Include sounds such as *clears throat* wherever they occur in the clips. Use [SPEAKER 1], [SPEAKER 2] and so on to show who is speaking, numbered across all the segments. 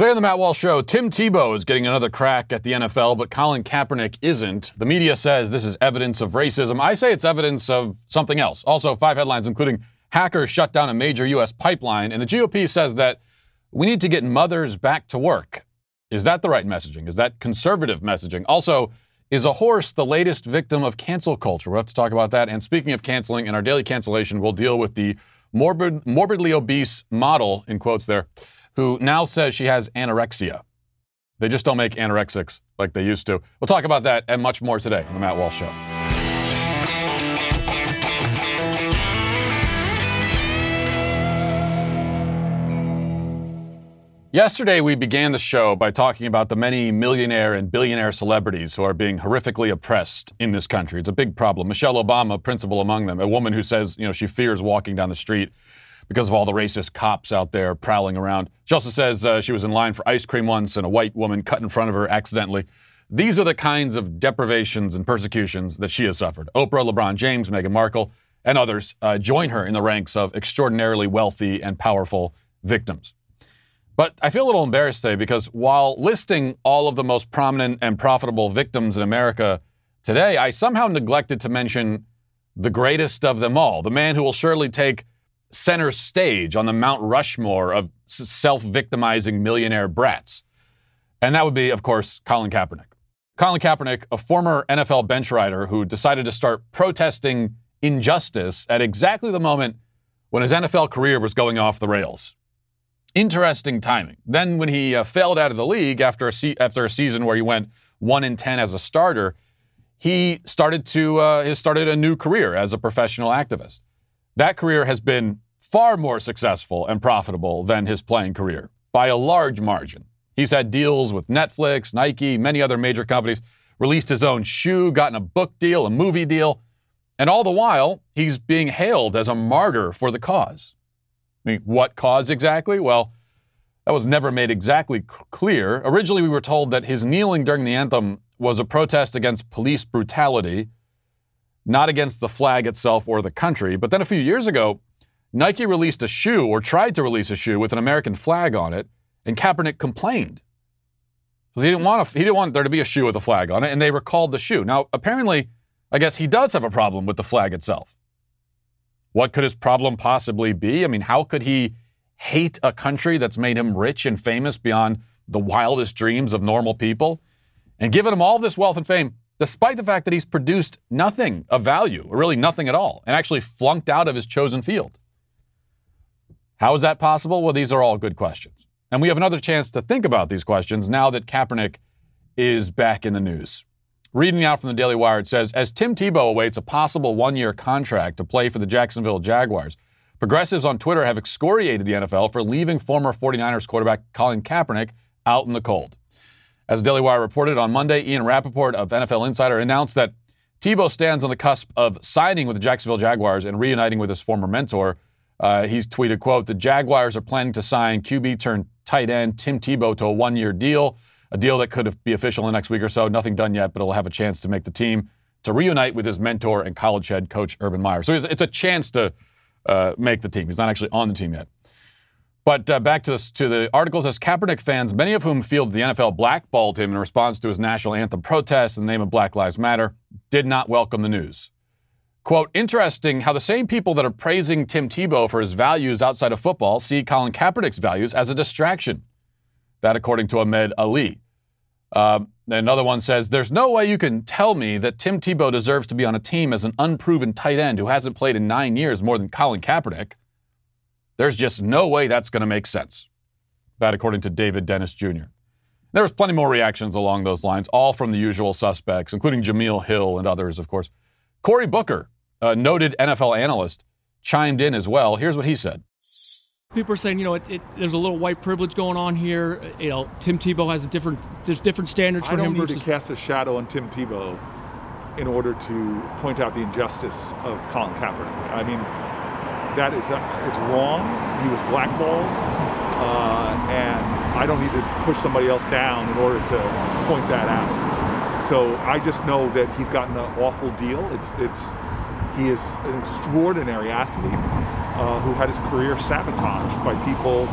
[SPEAKER 1] Today on the Matt Walsh Show, Tim Tebow is getting another crack at the NFL, but Colin Kaepernick isn't. The media says this is evidence of racism. I say it's evidence of something else. Also, five headlines, including hackers shut down a major U.S. pipeline, and the GOP says that we need to get mothers back to work. Is that the right messaging? Is that conservative messaging? Also, is a horse the latest victim of cancel culture? We'll have to talk about that. And speaking of canceling, in our daily cancellation, we'll deal with the morbid, morbidly obese model, in quotes there, who now says she has anorexia. They just don't make anorexics like they used to. We'll talk about that and much more today on the Matt Walsh Show. Yesterday, we began the show by talking about the many millionaire and billionaire celebrities who are being horrifically oppressed in this country. It's a big problem. Michelle Obama, principal among them, a woman who says, you know, she fears walking down the street because of all the racist cops out there prowling around. She also says uh, she was in line for ice cream once and a white woman cut in front of her accidentally. These are the kinds of deprivations and persecutions that she has suffered. Oprah, LeBron James, Meghan Markle, and others uh, join her in the ranks of extraordinarily wealthy and powerful victims. But I feel a little embarrassed today because while listing all of the most prominent and profitable victims in America today, I somehow neglected to mention the greatest of them all, the man who will surely take center stage on the Mount Rushmore of self victimizing millionaire brats. And that would be, of course, Colin Kaepernick. Colin Kaepernick, a former NFL bench rider who decided to start protesting injustice at exactly the moment when his NFL career was going off the rails. Interesting timing. Then, when he uh, failed out of the league after a, se- after a season where he went one in ten as a starter, he started to uh, he started a new career as a professional activist. That career has been far more successful and profitable than his playing career by a large margin. He's had deals with Netflix, Nike, many other major companies. Released his own shoe, gotten a book deal, a movie deal, and all the while he's being hailed as a martyr for the cause. I mean, what cause exactly? Well, that was never made exactly clear. Originally, we were told that his kneeling during the anthem was a protest against police brutality, not against the flag itself or the country. But then a few years ago, Nike released a shoe or tried to release a shoe with an American flag on it, and Kaepernick complained. Because he didn't want a, he didn't want there to be a shoe with a flag on it, and they recalled the shoe. Now, apparently, I guess he does have a problem with the flag itself. What could his problem possibly be? I mean, how could he hate a country that's made him rich and famous beyond the wildest dreams of normal people? And given him all this wealth and fame, despite the fact that he's produced nothing of value, or really nothing at all, and actually flunked out of his chosen field. How is that possible? Well, these are all good questions. And we have another chance to think about these questions now that Kaepernick is back in the news. Reading out from the Daily Wire, it says As Tim Tebow awaits a possible one year contract to play for the Jacksonville Jaguars, progressives on Twitter have excoriated the NFL for leaving former 49ers quarterback Colin Kaepernick out in the cold. As Daily Wire reported on Monday, Ian Rapoport of NFL Insider announced that Tebow stands on the cusp of signing with the Jacksonville Jaguars and reuniting with his former mentor. Uh, he's tweeted, quote, the Jaguars are planning to sign QB turned tight end Tim Tebow to a one-year deal a deal that could be official in the next week or so. Nothing done yet, but he'll have a chance to make the team to reunite with his mentor and college head coach Urban Meyer. So it's a chance to uh, make the team. He's not actually on the team yet. But uh, back to, this, to the article says Kaepernick fans, many of whom feel the NFL blackballed him in response to his national anthem protests in the name of Black Lives Matter, did not welcome the news. Quote, interesting how the same people that are praising Tim Tebow for his values outside of football see Colin Kaepernick's values as a distraction. That, according to Ahmed Ali. Uh, another one says, There's no way you can tell me that Tim Tebow deserves to be on a team as an unproven tight end who hasn't played in nine years more than Colin Kaepernick. There's just no way that's going to make sense. That, according to David Dennis Jr. There was plenty more reactions along those lines, all from the usual suspects, including Jemele Hill and others, of course. Cory Booker, a noted NFL analyst, chimed in as well. Here's what he said.
[SPEAKER 2] People are saying, you know, it, it, there's a little white privilege going on here. You know, Tim Tebow has a different, there's different standards for
[SPEAKER 3] him. I
[SPEAKER 2] don't
[SPEAKER 3] need
[SPEAKER 2] versus...
[SPEAKER 3] to cast a shadow on Tim Tebow in order to point out the injustice of Colin Kaepernick. I mean, that is, uh, it's wrong. He was blackballed, uh, and I don't need to push somebody else down in order to point that out. So I just know that he's gotten an awful deal. It's, it's, he is an extraordinary athlete uh, who had his career sabotaged by people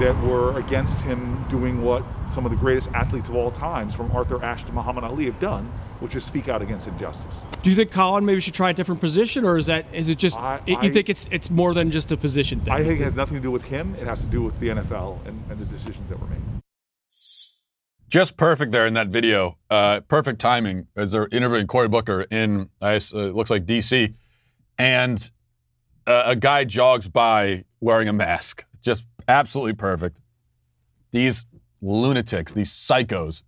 [SPEAKER 3] that were against him doing what some of the greatest athletes of all times, from Arthur Ashe to Muhammad Ali, have done, which is speak out against injustice.
[SPEAKER 2] Do you think Colin maybe should try a different position, or is that is it just
[SPEAKER 3] I-
[SPEAKER 2] you
[SPEAKER 3] I-
[SPEAKER 2] think it's it's more than just a position thing?
[SPEAKER 3] I think it has nothing to do with him. It has to do with the NFL and, and the decisions that were made.
[SPEAKER 1] Just perfect there in that video. Uh, perfect timing as they're interviewing Cory Booker in, I s- uh, it looks like DC, and uh, a guy jogs by wearing a mask. Just absolutely perfect. These lunatics, these psychos.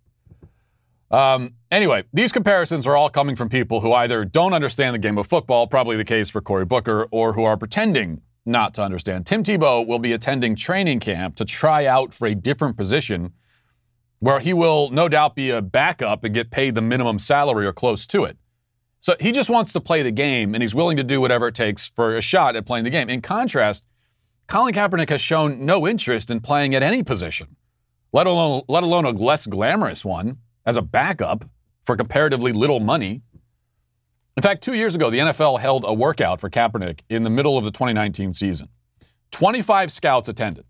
[SPEAKER 1] Um, anyway, these comparisons are all coming from people who either don't understand the game of football, probably the case for Cory Booker, or who are pretending not to understand. Tim Tebow will be attending training camp to try out for a different position where he will no doubt be a backup and get paid the minimum salary or close to it. So he just wants to play the game and he's willing to do whatever it takes for a shot at playing the game. In contrast, Colin Kaepernick has shown no interest in playing at any position, let alone, let alone a less glamorous one as a backup for comparatively little money. In fact, two years ago, the NFL held a workout for Kaepernick in the middle of the 2019 season. 25 scouts attended.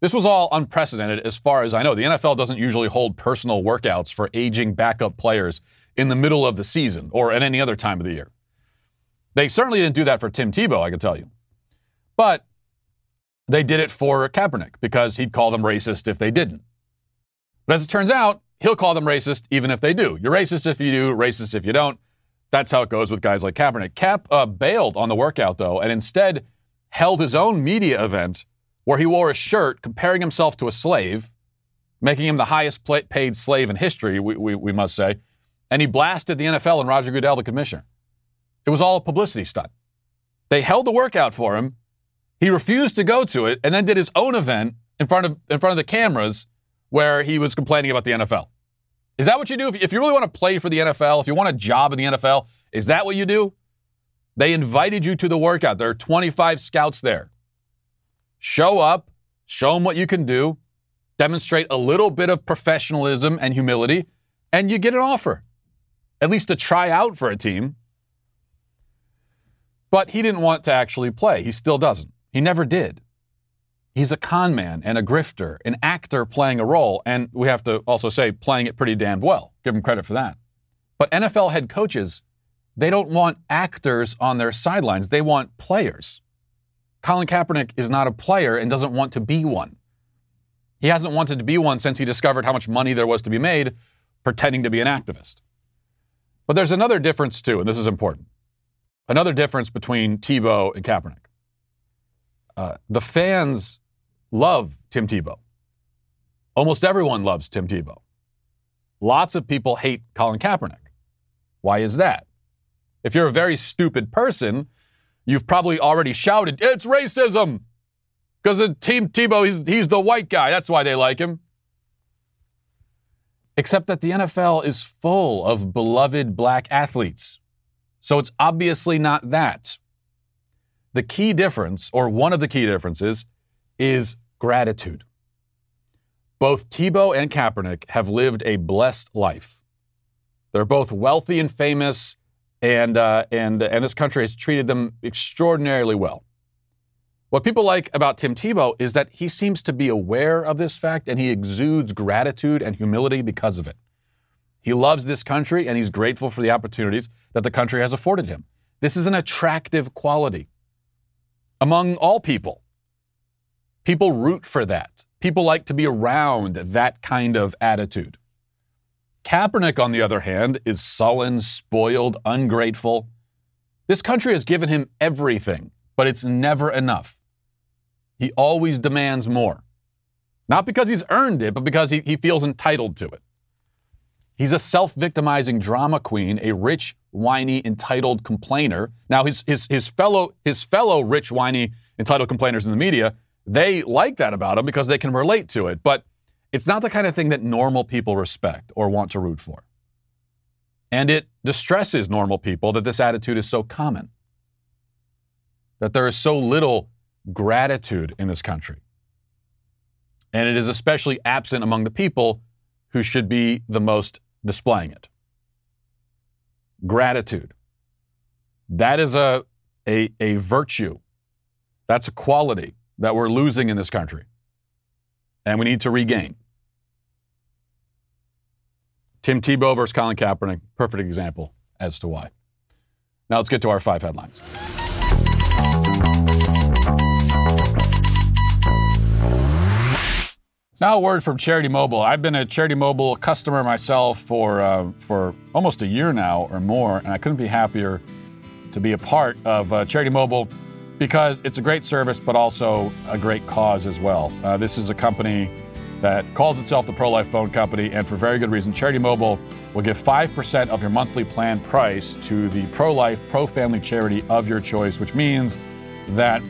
[SPEAKER 1] This was all unprecedented as far as I know. The NFL doesn't usually hold personal workouts for aging backup players in the middle of the season or at any other time of the year. They certainly didn't do that for Tim Tebow, I can tell you. But they did it for Kaepernick because he'd call them racist if they didn't. But as it turns out, he'll call them racist even if they do. You're racist if you do, racist if you don't. That's how it goes with guys like Kaepernick. Cap uh, bailed on the workout, though, and instead held his own media event where he wore a shirt comparing himself to a slave, making him the highest paid slave in history, we, we, we must say. And he blasted the NFL and Roger Goodell, the commissioner. It was all a publicity stunt. They held the workout for him. He refused to go to it and then did his own event in front of, in front of the cameras where he was complaining about the NFL. Is that what you do? If, you really want to play for the NFL, if you want a job in the NFL, is that what you do? They invited you to the workout. There are 25 scouts there. Show up, show them what you can do, demonstrate a little bit of professionalism and humility, and you get an offer, at least to try out for a team. But he didn't want to actually play. He still doesn't. He never did. He's a con man and a grifter, an actor playing a role, and we have to also say playing it pretty damned well. Give him credit for that. But NFL head coaches, they don't want actors on their sidelines, they want players. Colin Kaepernick is not a player and doesn't want to be one. He hasn't wanted to be one since he discovered how much money there was to be made pretending to be an activist. But there's another difference, too, and this is important. Another difference between Tebow and Kaepernick. Uh, the fans love Tim Tebow. Almost everyone loves Tim Tebow. Lots of people hate Colin Kaepernick. Why is that? If you're a very stupid person, you've probably already shouted, it's racism! Because Tim Tebow, he's, he's the white guy. That's why they like him. Except that the NFL is full of beloved black athletes. So it's obviously not that. The key difference, or one of the key differences, is gratitude. Both Tebow and Kaepernick have lived a blessed life. They're both wealthy and famous, and, uh, and, and this country has treated them extraordinarily well. What people like about Tim Tebow is that he seems to be aware of this fact and he exudes gratitude and humility because of it. He loves this country and he's grateful for the opportunities that the country has afforded him. This is an attractive quality among all people. People root for that. People like to be around that kind of attitude. Kaepernick, on the other hand, is sullen, spoiled, ungrateful. This country has given him everything, but it's never enough. He always demands more. Not because he's earned it, but because he, he feels entitled to it. He's a self victimizing drama queen, a rich, whiny, entitled complainer. Now, his, his, his, fellow, his fellow rich, whiny, entitled complainers in the media, they like that about him because they can relate to it. But it's not the kind of thing that normal people respect or want to root for. And it distresses normal people that this attitude is so common, that there is so little gratitude in this country. And it is especially absent among the people who should be the most displaying it. Gratitude. That is a, a, a virtue. That's a quality that we're losing in this country. and we need to regain. Tim Tebow versus Colin Kaepernick, perfect example as to why. Now let's get to our five headlines. Now, a word from Charity Mobile. I've been a Charity Mobile customer myself for uh, for almost a year now or more, and I couldn't be happier to be a part of uh, Charity Mobile because it's a great service, but also a great cause as well. Uh, this is a company that calls itself the Pro Life Phone Company, and for very good reason. Charity Mobile will give 5% of your monthly plan price to the pro life, pro family charity of your choice, which means that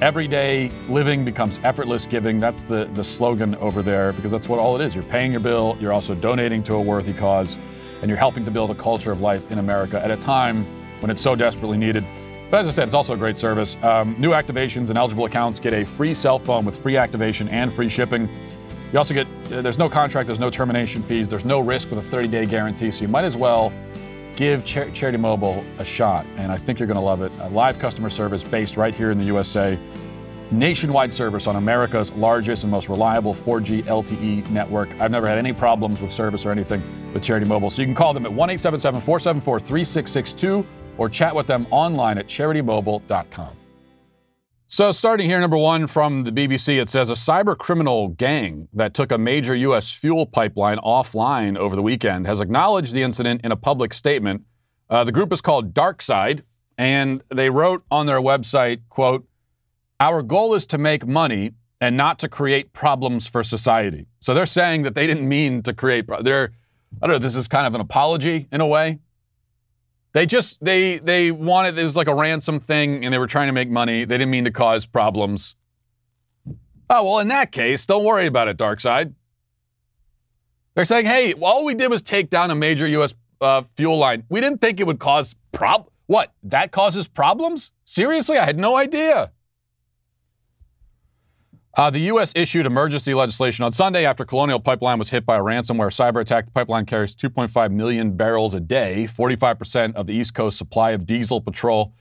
[SPEAKER 1] Everyday living becomes effortless giving. That's the, the slogan over there because that's what all it is. You're paying your bill, you're also donating to a worthy cause, and you're helping to build a culture of life in America at a time when it's so desperately needed. But as I said, it's also a great service. Um, new activations and eligible accounts get a free cell phone with free activation and free shipping. You also get, uh, there's no contract, there's no termination fees, there's no risk with a 30 day guarantee, so you might as well give Char- Charity Mobile a shot, and I think you're going to love it. A live customer service based right here in the USA. Nationwide service on America's largest and most reliable 4G LTE network. I've never had any problems with service or anything with Charity Mobile. So you can call them at 1 877 474 3662 or chat with them online at charitymobile.com. So, starting here, number one from the BBC, it says a cyber criminal gang that took a major U.S. fuel pipeline offline over the weekend has acknowledged the incident in a public statement. Uh, the group is called DarkSide, and they wrote on their website, "quote Our goal is to make money and not to create problems for society." So they're saying that they didn't mean to create. They're, I don't know. This is kind of an apology in a way. They just they they wanted it was like a ransom thing, and they were trying to make money. They didn't mean to cause problems. Oh well, in that case, don't worry about it, DarkSide. They're saying, hey, all we did was take down a major U.S. Uh, fuel line. We didn't think it would cause prob. What? That causes problems? Seriously, I had no idea. Uh, the U.S. issued emergency legislation on Sunday after Colonial Pipeline was hit by a ransomware cyber attack. The pipeline carries 2.5 million barrels a day, 45% of the East Coast supply of diesel, petrol,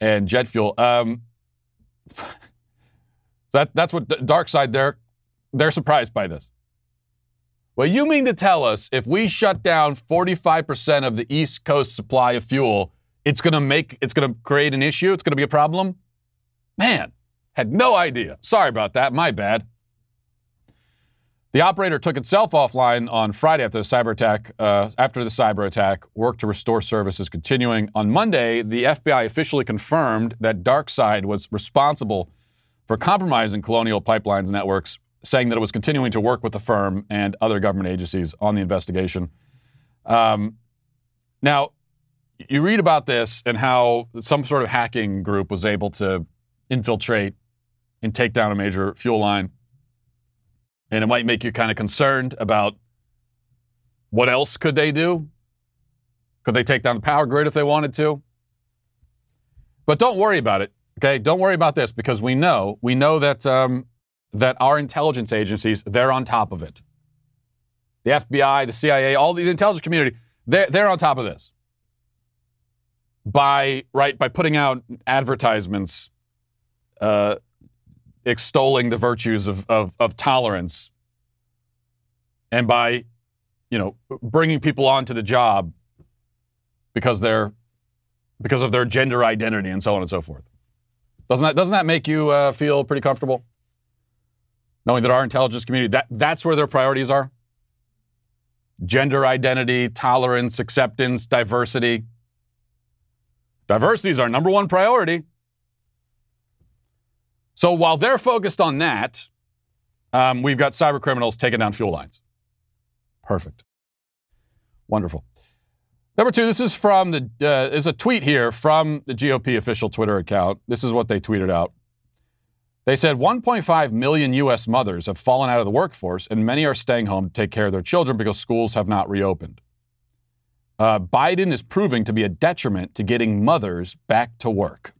[SPEAKER 1] and jet fuel. Um, *laughs* that, that's what DarkSide there, they're surprised by this. Well, you mean to tell us if we shut down 45% of the East Coast supply of fuel, it's going to make, it's going to create an issue? It's going to be a problem? Man. Had no idea. Sorry about that. My bad. The operator took itself offline on Friday after the cyber attack. Uh, after the cyber attack, work to restore service is continuing. On Monday, the FBI officially confirmed that DarkSide was responsible for compromising Colonial Pipelines networks, saying that it was continuing to work with the firm and other government agencies on the investigation. Um, now, you read about this and how some sort of hacking group was able to infiltrate and take down a major fuel line. And it might make you kind of concerned about what else could they do? Could they take down the power grid if they wanted to? But don't worry about it. Okay, don't worry about this because we know we know that um, that our intelligence agencies they're on top of it. The FBI, the CIA, all the intelligence community they're, they're on top of this by right by putting out advertisements uh, extolling the virtues of, of, of tolerance and by, you know, bringing people onto the job because they're because of their gender identity and so on and so forth. Doesn't that doesn't that make you uh, feel pretty comfortable? Knowing that our intelligence community that that's where their priorities are. Gender identity, tolerance, acceptance, diversity. Diversity is our number one priority. So while they're focused on that, um, we've got cyber criminals taking down fuel lines. Perfect. Wonderful. Number two, this is from the uh, is a tweet here from the GOP official Twitter account. This is what they tweeted out. They said 1.5 million U.S. mothers have fallen out of the workforce, and many are staying home to take care of their children because schools have not reopened. Uh, Biden is proving to be a detriment to getting mothers back to work.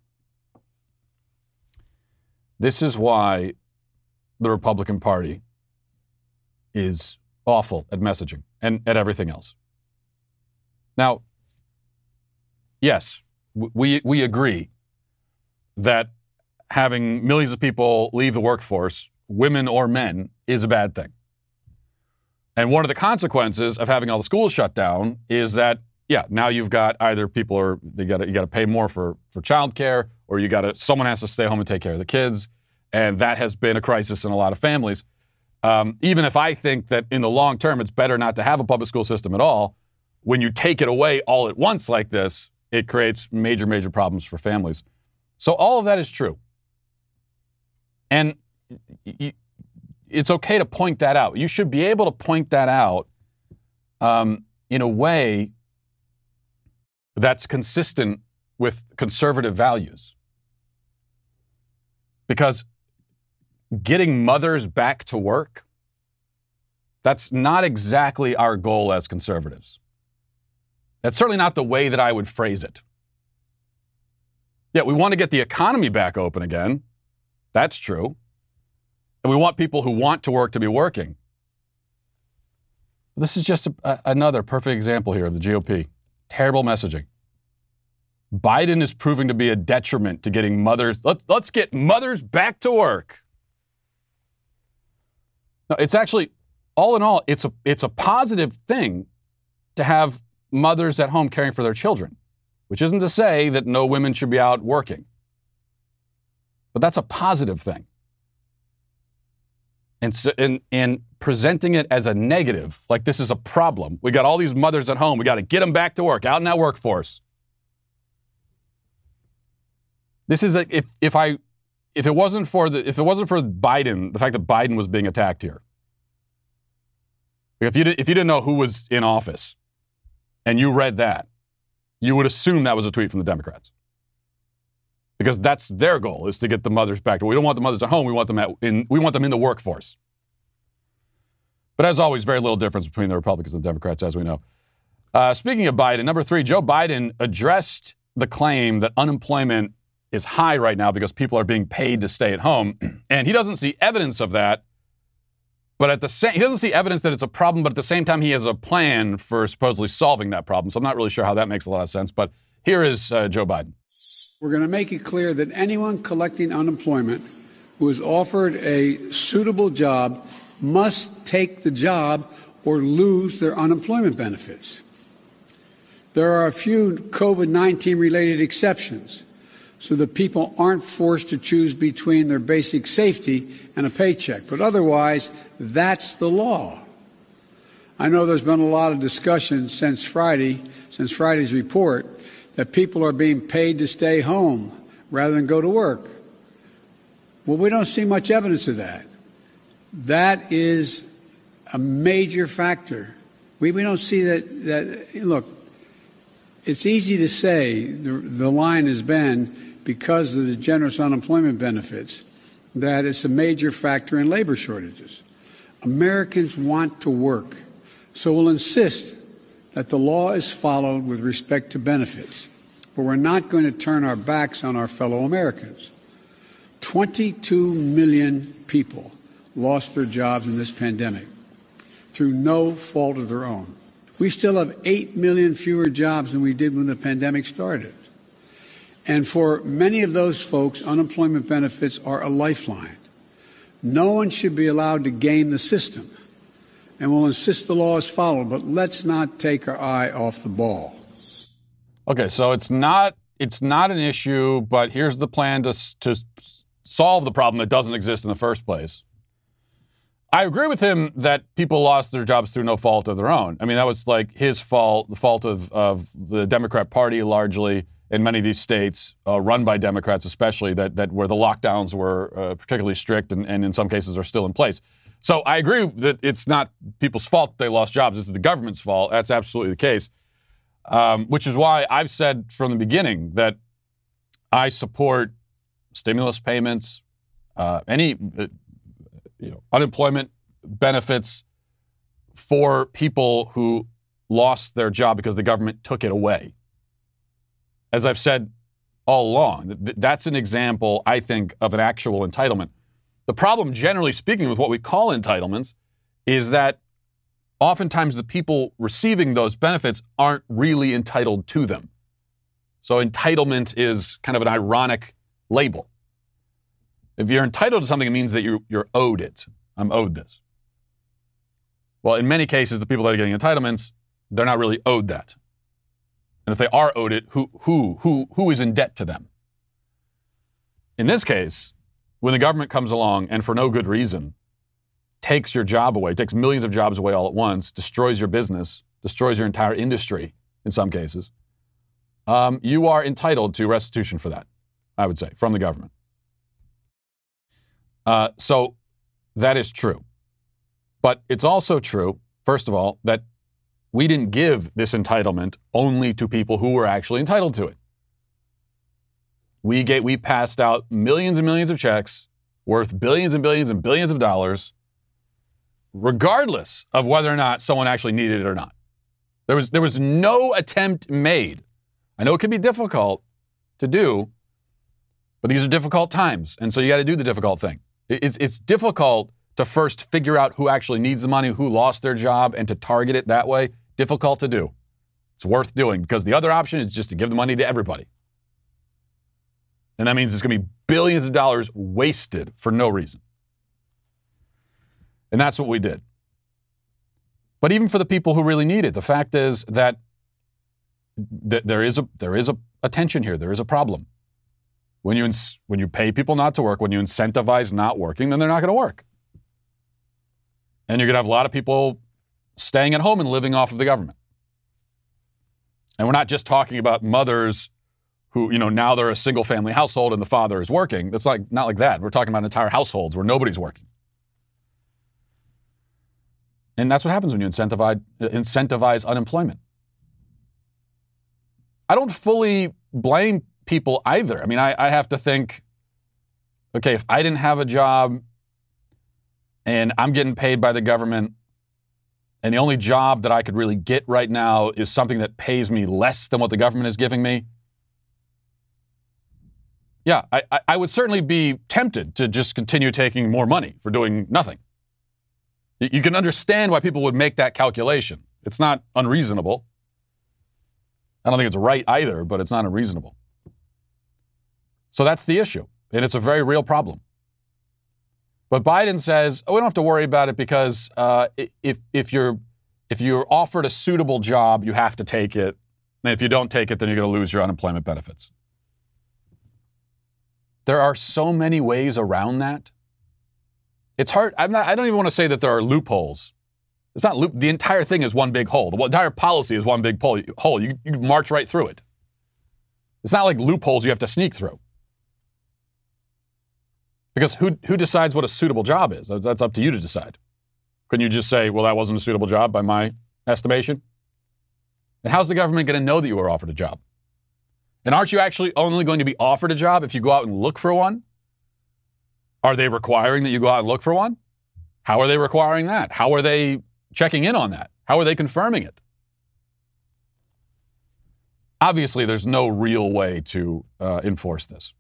[SPEAKER 1] This is why the Republican Party is awful at messaging and at everything else. Now, yes, we, we agree that having millions of people leave the workforce women or men, is a bad thing. And one of the consequences of having all the schools shut down is that, yeah, now you've got either people are they got you got to pay more for for childcare, or you got to someone has to stay home and take care of the kids, and that has been a crisis in a lot of families. Um, even if I think that in the long term it's better not to have a public school system at all, when you take it away all at once like this, it creates major major problems for families. So all of that is true, and it's okay to point that out. You should be able to point that out um, in a way that's consistent with conservative values. Because getting mothers back to work, that's not exactly our goal as conservatives. That's certainly not the way that I would phrase it. Yeah, we want to get the economy back open again. That's true. And we want people who want to work to be working. This is just a, a, another perfect example here of the GOP. Terrible messaging. Biden is proving to be a detriment to getting mothers. Let's, let's get mothers back to work. No, it's actually, all in all, it's a, it's a positive thing to have mothers at home caring for their children, which isn't to say that no women should be out working. But that's a positive thing and, so, and, and presenting it as a negative, like this is a problem. We got all these mothers at home. We got to get them back to work, out in that workforce. This is a, if if I if it wasn't for the if it wasn't for Biden, the fact that Biden was being attacked here. If you did, if you didn't know who was in office, and you read that, you would assume that was a tweet from the Democrats because that's their goal is to get the mothers back. We don't want the mothers at home. We want them at, in we want them in the workforce. But as always, very little difference between the Republicans and the Democrats, as we know. Uh, speaking of Biden, number three, Joe Biden addressed the claim that unemployment is high right now because people are being paid to stay at home, *clears throat* and he doesn't see evidence of that. But at the same, he doesn't see evidence that it's a problem. But at the same time, he has a plan for supposedly solving that problem. So I'm not really sure how that makes a lot of sense. But here is uh, Joe Biden.
[SPEAKER 4] We're going to make it clear that anyone collecting unemployment who is offered a suitable job must take the job or lose their unemployment benefits. There are a few COVID 19 related exceptions so that people aren't forced to choose between their basic safety and a paycheck. But otherwise, that's the law. I know there's been a lot of discussion since Friday, since Friday's report, that people are being paid to stay home rather than go to work. Well, we don't see much evidence of that. That is a major factor. We, we don't see that, that. Look, it's easy to say the, the line has been because of the generous unemployment benefits that it's a major factor in labor shortages. Americans want to work, so we'll insist that the law is followed with respect to benefits, but we're not going to turn our backs on our fellow Americans. 22 million people lost their jobs in this pandemic through no fault of their own. We still have 8 million fewer jobs than we did when the pandemic started. And for many of those folks, unemployment benefits are a lifeline. No one should be allowed to game the system and we'll insist the law is followed, but let's not take our eye off the ball.
[SPEAKER 1] Okay, so it's not it's not an issue, but here's the plan to to solve the problem that doesn't exist in the first place. I agree with him that people lost their jobs through no fault of their own. I mean, that was like his fault, the fault of, of the Democrat Party largely in many of these states, uh, run by Democrats especially, that, that where the lockdowns were uh, particularly strict and, and in some cases are still in place. So I agree that it's not people's fault they lost jobs. Is the government's fault. That's absolutely the case. Um, which is why I've said from the beginning that I support stimulus payments, uh, any uh, you know, unemployment benefits for people who lost their job because the government took it away. As I've said all along, that's an example, I think, of an actual entitlement. The problem, generally speaking, with what we call entitlements is that oftentimes the people receiving those benefits aren't really entitled to them. So entitlement is kind of an ironic label. If you're entitled to something, it means that you're, you're owed it. I'm owed this. Well, in many cases, the people that are getting entitlements, they're not really owed that. And if they are owed it, who, who, who, who is in debt to them? In this case, when the government comes along and for no good reason takes your job away, takes millions of jobs away all at once, destroys your business, destroys your entire industry in some cases, um, you are entitled to restitution for that, I would say, from the government. Uh, so that is true. But it's also true, first of all, that we didn't give this entitlement only to people who were actually entitled to it. We, get, we passed out millions and millions of checks worth billions and billions and billions of dollars, regardless of whether or not someone actually needed it or not. There was, there was no attempt made. I know it can be difficult to do, but these are difficult times. And so you got to do the difficult thing. It's, it's difficult to first figure out who actually needs the money, who lost their job, and to target it that way. Difficult to do. It's worth doing because the other option is just to give the money to everybody. And that means it's going to be billions of dollars wasted for no reason. And that's what we did. But even for the people who really need it, the fact is that th- there is a there is a, a tension here. There is a problem. When you ins- when you pay people not to work, when you incentivize not working, then they're not going to work. And you're going to have a lot of people staying at home and living off of the government. And we're not just talking about mothers who, you know, now they're a single family household and the father is working. That's like not like that. We're talking about entire households where nobody's working. And that's what happens when you incentivize, incentivize unemployment. I don't fully blame people either. I mean, I, I have to think okay, if I didn't have a job and I'm getting paid by the government, and the only job that I could really get right now is something that pays me less than what the government is giving me, yeah, I, I would certainly be tempted to just continue taking more money for doing nothing. You can understand why people would make that calculation. It's not unreasonable. I don't think it's right either, but it's not unreasonable. So that's the issue, and it's a very real problem. But Biden says, oh, we don't have to worry about it because uh, if, if, you're, if you're offered a suitable job, you have to take it. And if you don't take it, then you're going to lose your unemployment benefits. There are so many ways around that. It's hard. I'm not, I don't even want to say that there are loopholes. It's not loop. The entire thing is one big hole. The entire policy is one big hole. You, you march right through it. It's not like loopholes you have to sneak through. Because who, who decides what a suitable job is? That's up to you to decide. Couldn't you just say, well, that wasn't a suitable job by my estimation? And how's the government going to know that you were offered a job? And aren't you actually only going to be offered a job if you go out and look for one? Are they requiring that you go out and look for one? How are they requiring that? How are they checking in on that? How are they confirming it? Obviously, there's no real way to uh, enforce this.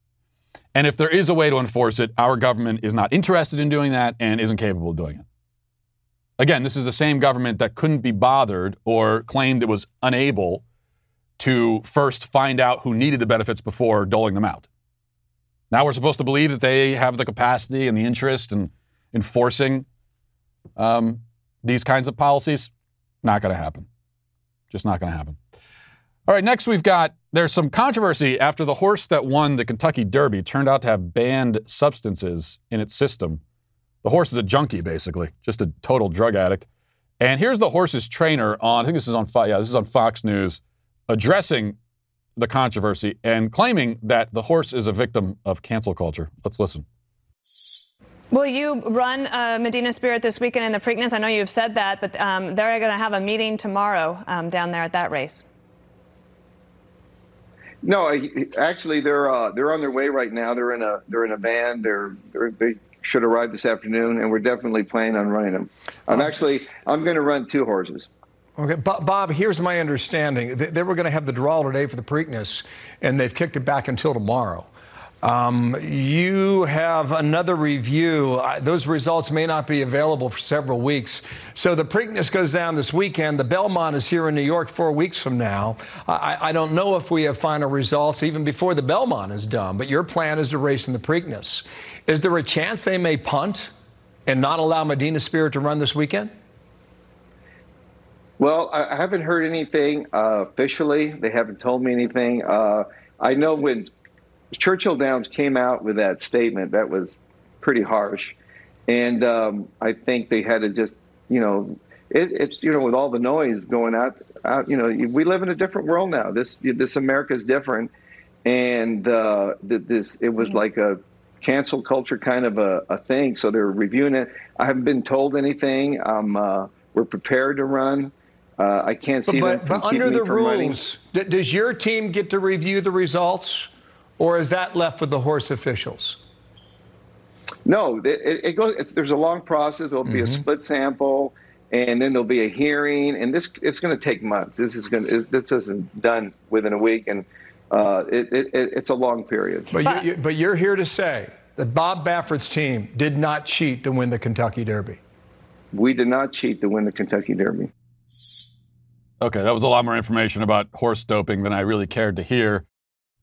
[SPEAKER 1] And if there is a way to enforce it, our government is not interested in doing that and isn't capable of doing it. Again, this is the same government that couldn't be bothered or claimed it was unable to first find out who needed the benefits before doling them out. Now we're supposed to believe that they have the capacity and the interest in enforcing um, these kinds of policies. Not going to happen. Just not going to happen. All right, next we've got there's some controversy after the horse that won the Kentucky Derby turned out to have banned substances in its system. The horse is a junkie, basically, just a total drug addict. And here's the horse's trainer on, I think this is on, yeah, this is on Fox News, addressing the controversy and claiming that the horse is a victim of cancel culture. Let's listen.
[SPEAKER 5] Will you run uh, Medina Spirit this weekend in the Preakness? I know you've said that, but um, they're going to have a meeting tomorrow um, down there at that race.
[SPEAKER 6] No, actually, they're uh, they're on their way right now. They're in a they're in a van. They're, they're they should arrive this afternoon, and we're definitely planning on running them. I'm actually I'm going to run two horses.
[SPEAKER 7] Okay, Bob, here's my understanding. They were going to have the draw today for the Preakness, and they've kicked it back until tomorrow. Um, you have another review. those results may not be available for several weeks. So the Preakness goes down this weekend. The Belmont is here in New York four weeks from now. I, I, don't know if we have final results even before the Belmont is done, but your plan is to race in the Preakness. Is there a chance they may punt and not allow Medina Spirit to run this weekend?
[SPEAKER 6] Well, I haven't heard anything uh, officially. They haven't told me anything. Uh, I know when Churchill Downs came out with that statement, that was pretty harsh. And um, I think they had to just, you know, it, it's you know with all the noise going out, out, you know, we live in a different world now. This this America is different, and uh, this it was like a cancel culture kind of a, a, thing. So they're reviewing it. I haven't been told anything. Um, uh, we're prepared to run. Uh, I can't see
[SPEAKER 7] but,
[SPEAKER 6] But
[SPEAKER 7] under the rules, d- does your team get to review the results, or is that left with the horse officials?
[SPEAKER 6] No, it, it goes. there's a long process. There'll be mm-hmm. a split sample, and then there'll be a hearing, and this it's going to take months. This is going. This isn't done within a week, and uh, it, it, it's a long period.
[SPEAKER 7] But, you, but you're here to say that Bob Baffert's team did not cheat to win the Kentucky Derby.
[SPEAKER 6] We did not cheat to win the Kentucky Derby.
[SPEAKER 1] Okay, that was a lot more information about horse doping than I really cared to hear.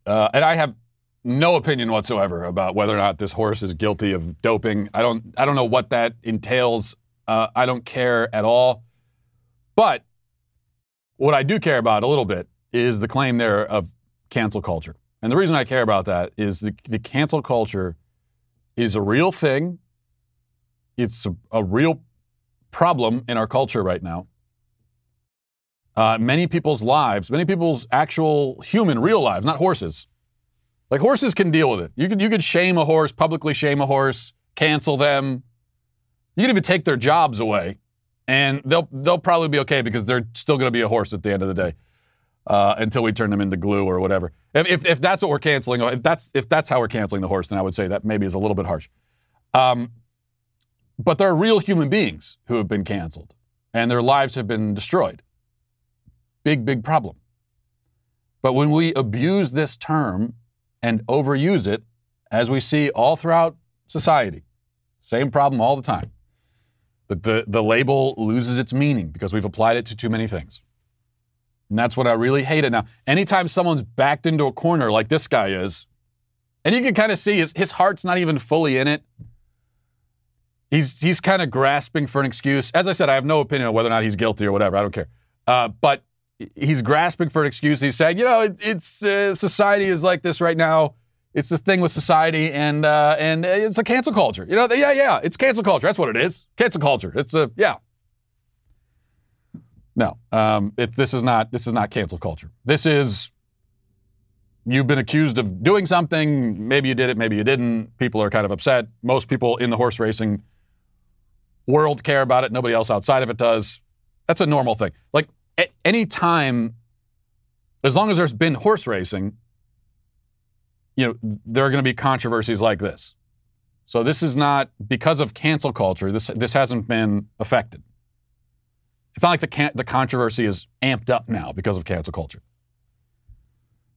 [SPEAKER 1] Uh, and I have no opinion whatsoever about whether or not this horse is guilty of doping. I don't, I don't know what that entails. Uh, I don't care at all. But what I do care about a little bit is the claim there of cancel culture. And the reason I care about that is the, the cancel culture is a real thing. It's a, a real problem in our culture right now uh, many people's lives, many people's actual human, real lives, not horses. Like horses can deal with it. You could you could shame a horse, publicly shame a horse, cancel them. You can even take their jobs away, and they'll they'll probably be okay because they're still going to be a horse at the end of the day, uh, until we turn them into glue or whatever. If, if, if that's what we're canceling, if that's if that's how we're canceling the horse, then I would say that maybe is a little bit harsh. Um, but there are real human beings who have been canceled, and their lives have been destroyed big, big problem. But when we abuse this term and overuse it, as we see all throughout society, same problem all the time. But the, the label loses its meaning because we've applied it to too many things. And that's what I really hate it now. Anytime someone's backed into a corner like this guy is, and you can kind of see his, his heart's not even fully in it. He's, he's kind of grasping for an excuse. As I said, I have no opinion on whether or not he's guilty or whatever. I don't care. Uh, but he's grasping for an excuse. He's saying, you know, it, it's uh, society is like this right now. It's the thing with society, and uh, and it's a cancel culture. You know, yeah, yeah, it's cancel culture. That's what it is. Cancel culture. It's a yeah. No, um, this is not this is not cancel culture. This is you've been accused of doing something. Maybe you did it, maybe you didn't. People are kind of upset. Most people in the horse racing world care about it. Nobody else outside of it does. That's a normal thing. Like at any time, as long as there's been horse racing, you know, there are going to be controversies like this. So this is not because of cancel culture. This this hasn't been affected. It's not like the can- the controversy is amped up now because of cancel culture.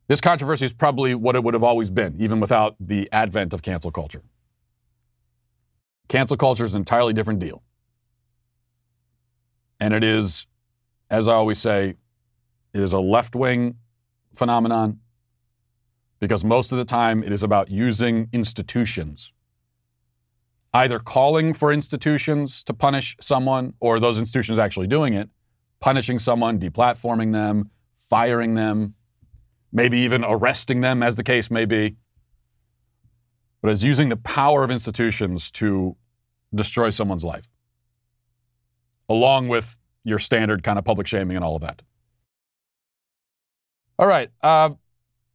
[SPEAKER 1] This controversy is probably what it would have always been, even without the advent of cancel culture. Cancel culture is an entirely different deal. And it is as I always say, it is a left wing phenomenon because most of the time it is about using institutions, either calling for institutions to punish someone or those institutions actually doing it, punishing someone, deplatforming them, firing them, maybe even arresting them, as the case may be. But as using the power of institutions to destroy someone's life, along with your standard kind of public shaming and all of that. All right. Uh,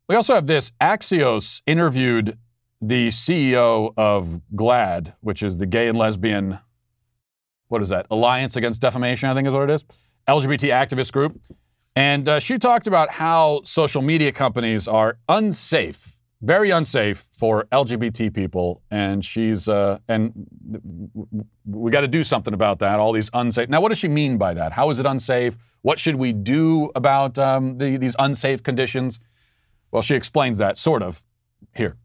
[SPEAKER 1] we also have this. Axios interviewed the CEO of GLAAD, which is the gay and lesbian, what is that? Alliance Against Defamation, I think is what it is. LGBT activist group. And uh, she talked about how social media companies are unsafe very unsafe for LGBT people, and she's uh, and we got to do something about that. All these unsafe. Now, what does she mean by that? How is it unsafe? What should we do about um, the, these unsafe conditions? Well, she explains that sort of here.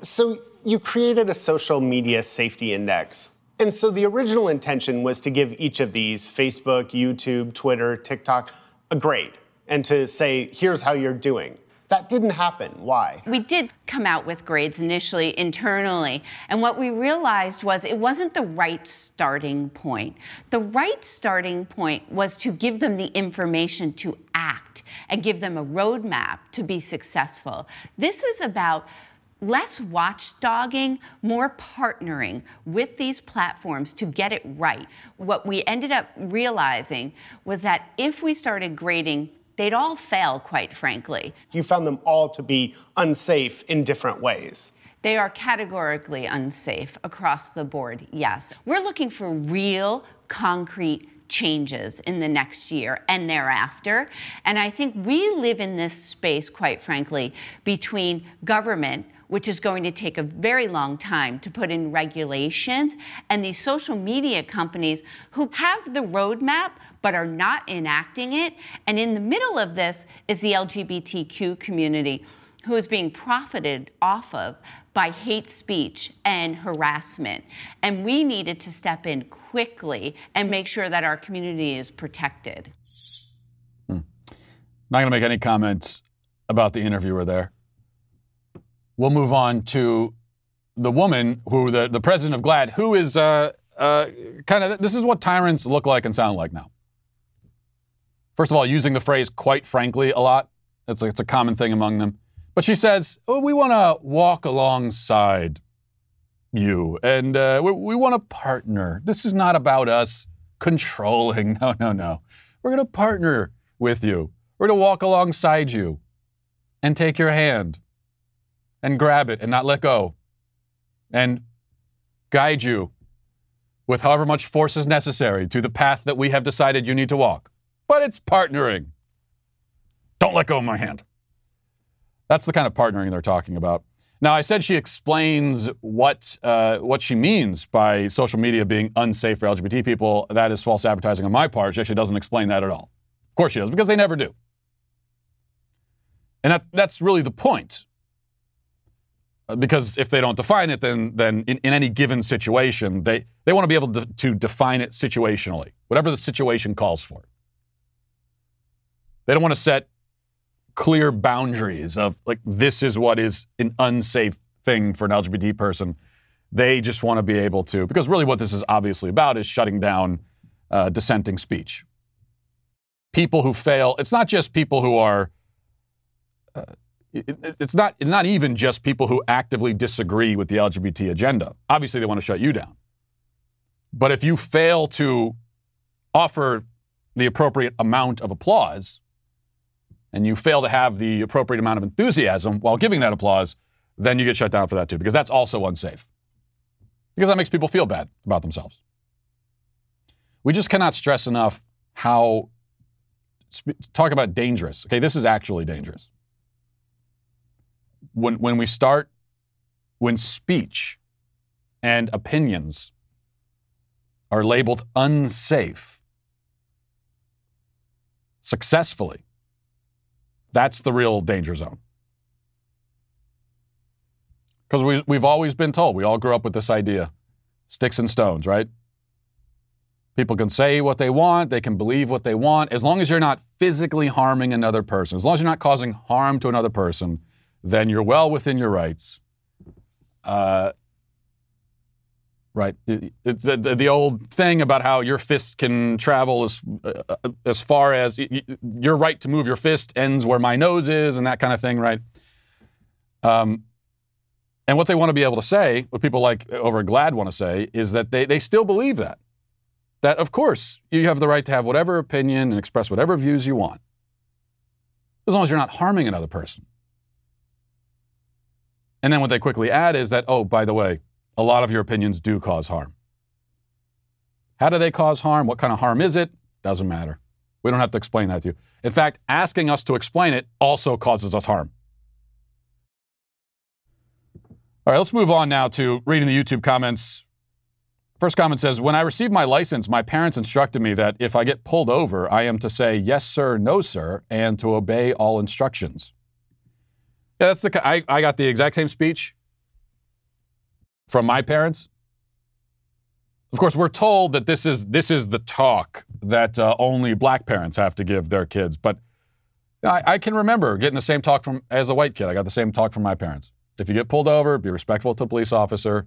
[SPEAKER 8] So you created a social media safety index. And so the original intention was to give each of these Facebook, YouTube, Twitter, TikTok a grade and to say, here's how you're doing. That didn't happen. Why?
[SPEAKER 9] We did come out with grades initially internally, and what we realized was it wasn't the right starting point. The right starting point was to give them the information to act and give them a roadmap to be successful. This is about less watchdogging, more partnering with these platforms to get it right. What we ended up realizing was that if we started grading they'd all fail, quite frankly.
[SPEAKER 8] You found them all to be unsafe in different ways.
[SPEAKER 9] They are categorically unsafe across the board, yes. We're looking for real, concrete changes in the next year and thereafter. And I think we live in this space, quite frankly, between government which is going to take a very long time to put in regulations, and these social media companies who have the roadmap but are not enacting it. And in the middle of this is the LGBTQ community who is being profited off of by hate speech and harassment. And we needed to step in quickly and make sure that our community is protected.
[SPEAKER 1] Hmm. Not going to make any comments about the interviewer there. We'll move on to the woman who, the, the president of GLAAD, who is uh, uh, kind of, this is what tyrants look like and sound like now. First of all, using the phrase quite frankly a lot. It's a, it's a common thing among them. But she says, oh, we want to walk alongside you and uh, we, we want to partner. This is not about us controlling. *laughs* No, no, no. We're going to partner with you. We're going to walk alongside you and take your hand and grab it and not let go and guide you with however much force is necessary to the path that we have decided you need to walk. But it's partnering. Don't let go of my hand. That's the kind of partnering they're talking about. Now, I said she explains what uh, what she means by social media being unsafe for LGBT people. That is false advertising on my part. She actually doesn't explain that at all. Of course she does, because they never do. And that, that's really the point. Uh, because if they don't define it, then, then in, in any given situation, they, they want to be able to, to define it situationally, whatever the situation calls for. They don't want to set clear boundaries of like, this is what is an unsafe thing for an LGBT person. They just want to be able to, because really what this is obviously about is shutting down uh, dissenting speech. People who fail, it's not just people who are. Uh, it, it's not it's not even just people who actively disagree with the LGBT agenda. Obviously, they want to shut you down. But if you fail to offer the appropriate amount of applause, and you fail to have the appropriate amount of enthusiasm while giving that applause, then you get shut down for that too, because that's also unsafe. Because that makes people feel bad about themselves. We just cannot stress enough how talk about dangerous. Okay, this is actually dangerous when, when we start, when speech and opinions are labeled unsafe successfully, that's the real danger zone. Because we, we've always been told, we all grew up with this idea sticks and stones, right? People can say what they want, they can believe what they want, as long as you're not physically harming another person, as long as you're not causing harm to another person, then you're well within your rights. Uh, right. It's the, the, old thing about how your fist can travel as uh, as far as your right to move your fist ends where my nose is, and that kind of thing, right? Um, and what they want to be able to say, what people like over GLAAD want to say, is that they, they still believe that. That, of course, you have the right to have whatever opinion and express whatever views you want, as long as you're not harming another person. And then what they quickly add is that, oh, by the way, a lot of your opinions do cause harm. How do they cause harm? What kind of harm is it? Doesn't matter. We don't have to explain that to you. In fact, asking us to explain it also causes us harm. All right, let's move on now to reading the YouTube comments. First comment says When I received my license, my parents instructed me that if I get pulled over, I am to say yes, sir, no, sir, and to obey all instructions. Yeah, that's the. I, I got the exact same speech from my parents. Of course, we're told that this is this is the talk that uh, only black parents have to give their kids, but I, I can remember getting the same talk from as a white kid. I got the same talk from my parents. If you get pulled over, be respectful to the police officer.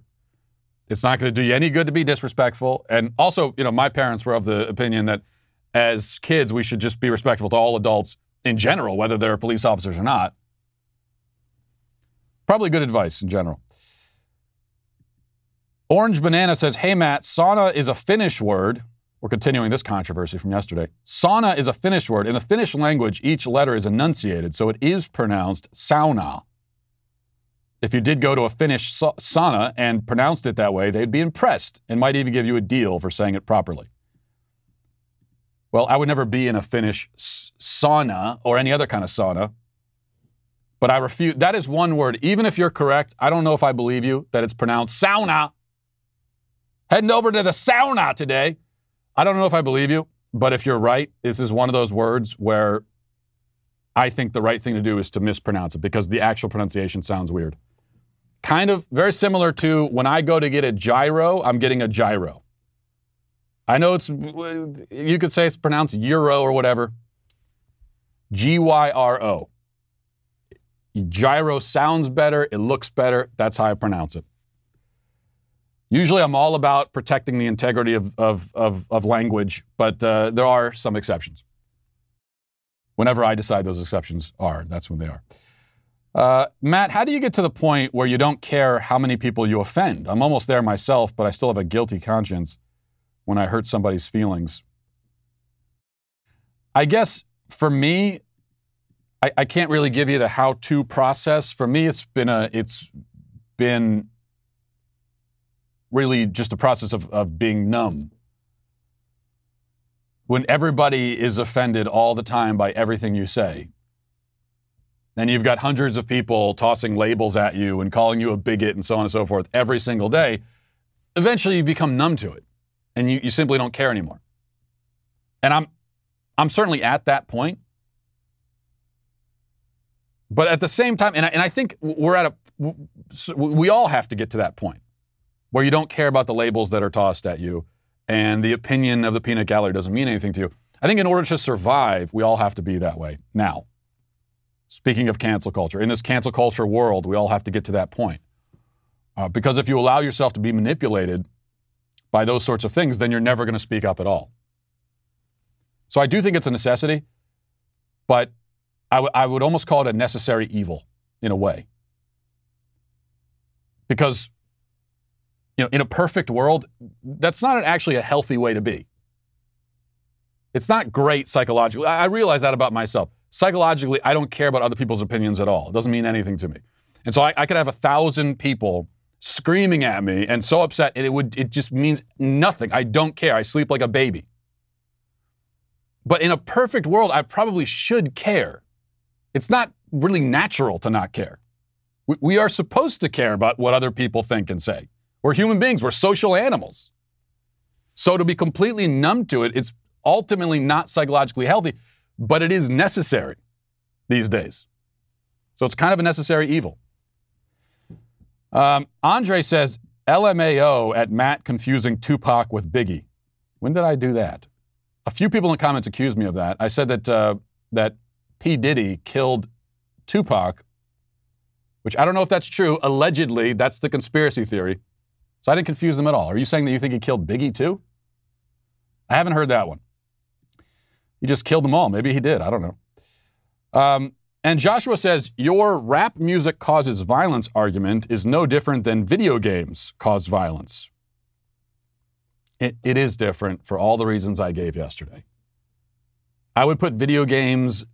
[SPEAKER 1] It's not going to do you any good to be disrespectful. And also, you know, my parents were of the opinion that as kids, we should just be respectful to all adults in general, whether they're police officers or not. Probably good advice in general. Orange Banana says, Hey, Matt, sauna is a Finnish word. We're continuing this controversy from yesterday. Sauna is a Finnish word. In the Finnish language, each letter is enunciated, so it is pronounced sauna. If you did go to a Finnish sa- sauna and pronounced it that way, they'd be impressed and might even give you a deal for saying it properly. Well, I would never be in a Finnish sauna or any other kind of sauna. But I refute. That is one word. Even if you're correct, I don't know if I believe you that it's pronounced sauna. Heading over to the sauna today. I don't know if I believe you, but if you're right, this is one of those words where I think the right thing to do is to mispronounce it because the actual pronunciation sounds weird. Kind of very similar to when I go to get a gyro, I'm getting a gyro. I know it's, you could say it's pronounced euro or whatever. G Y R O. Gyro sounds better, it looks better. That's how I pronounce it. Usually I'm all about protecting the integrity of, of, of, of language, but uh, there are some exceptions. Whenever I decide those exceptions are, that's when they are. Uh, Matt, how do you get to the point where you don't care how many people you offend? I'm almost there myself, but I still have a guilty conscience when I hurt somebody's feelings. I guess for me, I, I can't really give you the how-to process. For me, it's been a it's been really just a process of, of being numb. When everybody is offended all the time by everything you say, and you've got hundreds of people tossing labels at you and calling you a bigot and so on and so forth every single day, eventually you become numb to it and you, you simply don't care anymore. And I'm, I'm certainly at that point. But at the same time, and I, and I think we're at a, we all have to get to that point where you don't care about the labels that are tossed at you and the opinion of the peanut gallery doesn't mean anything to you. I think in order to survive, we all have to be that way now. Speaking of cancel culture, in this cancel culture world, we all have to get to that point. Uh, because if you allow yourself to be manipulated by those sorts of things, then you're never going to speak up at all. So I do think it's a necessity, but I, w- I would almost call it a necessary evil in a way. Because, you know, in a perfect world, that's not actually a healthy way to be. It's not great psychologically. I realize that about myself. Psychologically, I don't care about other people's opinions at all. It doesn't mean anything to me. And so I, I could have a thousand people screaming at me and so upset, and it would it just means nothing. I don't care. I sleep like a baby. But in a perfect world, I probably should care. It's not really natural to not care. We, we are supposed to care about what other people think and say. We're human beings, we're social animals. So to be completely numb to it, it's ultimately not psychologically healthy, but it is necessary these days. So it's kind of a necessary evil. Um, Andre says, LMAO at Matt confusing Tupac with Biggie. When did I do that? A few people in the comments accused me of that. I said that, uh, that P. Diddy killed Tupac, which I don't know if that's true. Allegedly, that's the conspiracy theory. So I didn't confuse them at all. Are you saying that you think he killed Biggie too? I haven't heard that one. He just killed them all. Maybe he did. I don't know. Um, and Joshua says, Your rap music causes violence argument is no different than video games cause violence. It, it is different for all the reasons I gave yesterday. I would put video games